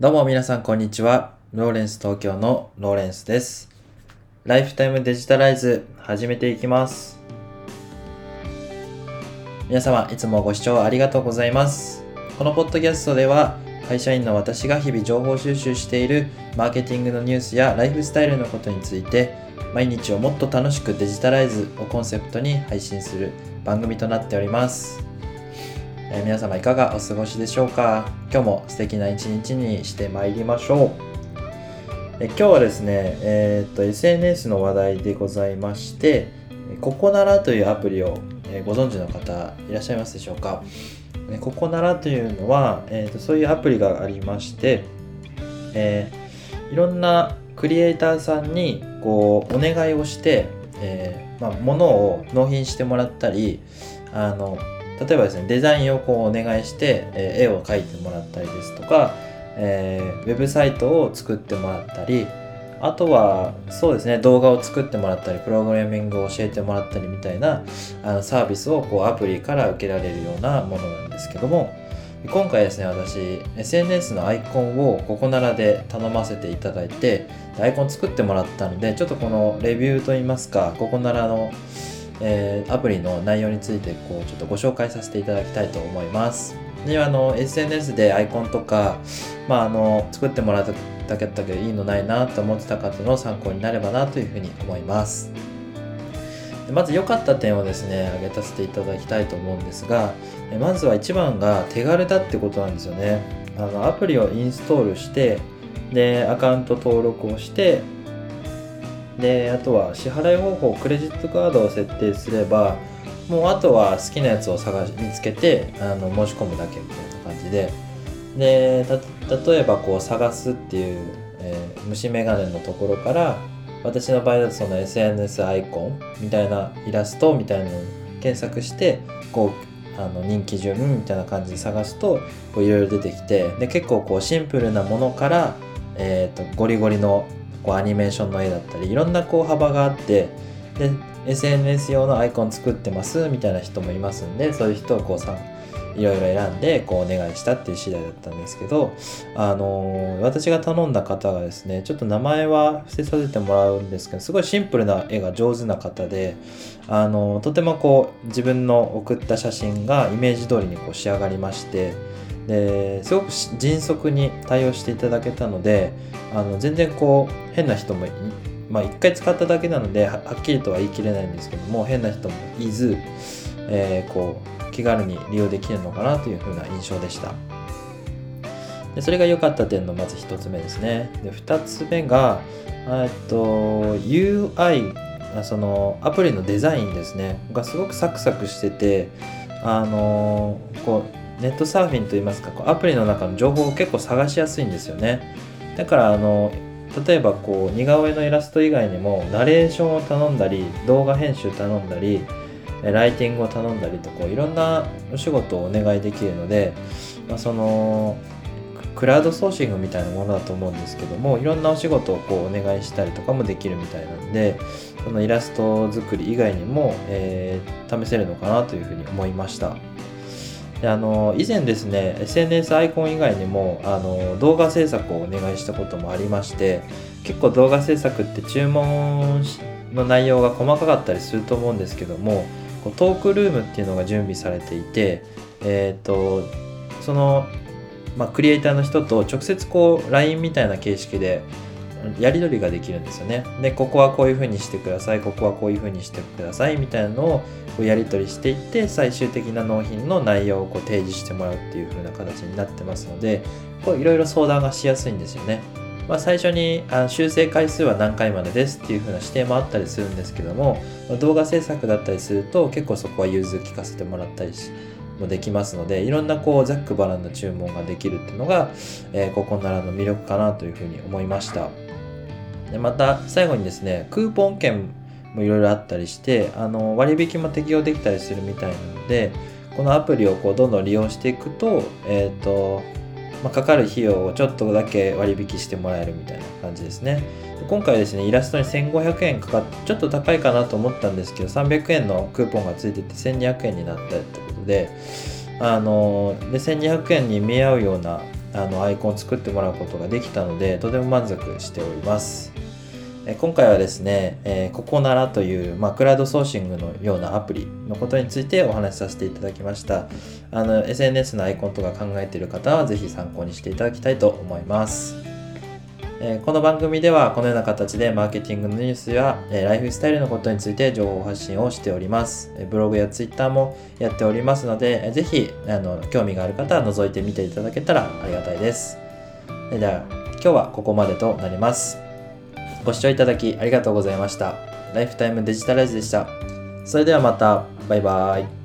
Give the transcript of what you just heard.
どうも皆さんこんにちは。ローレンス東京のローレンスです。ライフタイムデジタライズ始めていきます。皆様いつもご視聴ありがとうございます。このポッドキャストでは会社員の私が日々情報収集しているマーケティングのニュースやライフスタイルのことについて毎日をもっと楽しくデジタライズをコンセプトに配信する番組となっております。えー皆様いかがお過ごしでしょうか？今日も素敵な一日にしてまいりましょう。え今日はですね、えーっと SNS の話題でございまして、ココナラというアプリを、えご存知の方いらっしゃいますでしょうか？ねココナラというのは、えーっとそういうアプリがありまして、えーいろんなクリエイターさんにこうお願いをして、えーまあ、物を納品してもらったりあの例えばですねデザインをこうお願いして、え絵を描いてもらったりですとか、えーウェブサイトを作ってもらったりあとはそうですね動画を作ってもらったりプログラミングを教えてもらったりみたいなあのサービスをこうアプリから受けられるようなものなんですけども今回ですね私 SNS のアイコンをここならで頼ませていただいてアイコン作ってもらったのでちょっとこのレビューといいますかここならのえーアプリの内容についてこうちょっとご紹介させていただきたいと思います。であの SNS でアイコンとか、まあ、あの作ってもらっただけだけどいいのないなと思ってた方の参考になればなというふうに思います。でまず良かった点をですね挙げさせていただきたいと思うんですがまずは一番が手軽だってことなんですよね。あのアプリをインストールしてでアカウント登録をしてであとは支払い方法クレジットカードを設定すればもうあとは好きなやつを探し見つけてあの申し込むだけみたいな感じで。で例えばこう探すっていう、えー虫眼鏡のところから私の場合だとその SNS アイコンみたいなイラストみたいなのを検索してこうあの人気順みたいな感じで探すといろいろ出てきてで結構こうシンプルなものから、えー、とゴリゴリのこうアニメーションの絵だったりいろんなこう幅があってで SNS 用のアイコン作ってますみたいな人もいますんでそういう人をこうさいろいろ選んでこうお願いしたっていう次第だったんですけど、あのー私が頼んだ方がですねちょっと名前は伏せさせてもらうんですけどすごいシンプルな絵が上手な方で、あのーとてもこう自分の送った写真がイメージ通りにこう仕上がりましてですごく迅速に対応していただけたのであの全然こう変な人もまあ一回使っただけなのではっきりとは言い切れないんですけども変な人もいず、えーこう気軽に利用できるのかなというふうな印象でした。でそれが良かった点のまず1つ目ですね。で2つ目がえっと UI そのアプリのデザインですね。がすごくサクサクしててあのこうネットサーフィンといいますかこうアプリの中の情報を結構探しやすいんですよねだからあの例えばこう似顔絵のイラスト以外にもナレーションを頼んだり動画編集頼んだりライティングを頼んだりとこういろんなお仕事をお願いできるので、まあ、そのククラウドソーシングみたいなものだと思うんですけどもいろんなお仕事をこうお願いしたりとかもできるみたいなんでそのイラスト作り以外にも、えー試せるのかなというふうに思いました。であの以前ですね SNS アイコン以外にもあの動画制作をお願いしたこともありまして結構動画制作って注文の内容が細かかったりすると思うんですけどもこうトークルームっていうのが準備されていてえっ、とその、まあ、クリエイターの人と直接こう LINE みたいな形式でやり取りができるんですよね。で、ここはこういう風にしてください、ここはこういう風にしてくださいみたいなのをこうやり取りしていって、最終的な納品の内容をこう提示してもらうっていう風な形になってますので、いろいろ相談がしやすいんですよね。まあ、最初にあ修正回数は何回までですっていう風な指定もあったりするんですけども、動画制作だったりすると結構そこは融通聞かせてもらったりしもできますのでいろんなこうざっくばらんな注文ができるっていうのが、えーここならの魅力かなというふうに思いました。でまた最後にですねクーポン券もいろいろあったりしてあの割引も適用できたりするみたいなのでこのアプリをこうどんどん利用していくと,、えーとまあ、かかる費用をちょっとだけ割引してもらえるみたいな感じですね。今回ですねイラストに1500円かかってちょっと高いかなと思ったんですけど300円のクーポンがついてて1200円になったってことであので1200円に見合うようなあのアイコンを作ってもらうことができたのでとても満足しております。え今回はですね、えー、ココナラという、まあ、クラウドソーシングのようなアプリのことについてお話しさせていただきました。あの SNS のアイコンとか考えている方はぜひ参考にしていただきたいと思います。えこの番組ではこのような形でマーケティングのニュースや、えライフスタイルのことについて情報発信をしております。えブログやツイッターもやっておりますので、ぜひあの興味がある方は覗いてみていただけたらありがたいです。では今日はここまでとなります。ご視聴いただきありがとうございました。ライフタイムデジタルライズでした。それではまた。バイバーイ。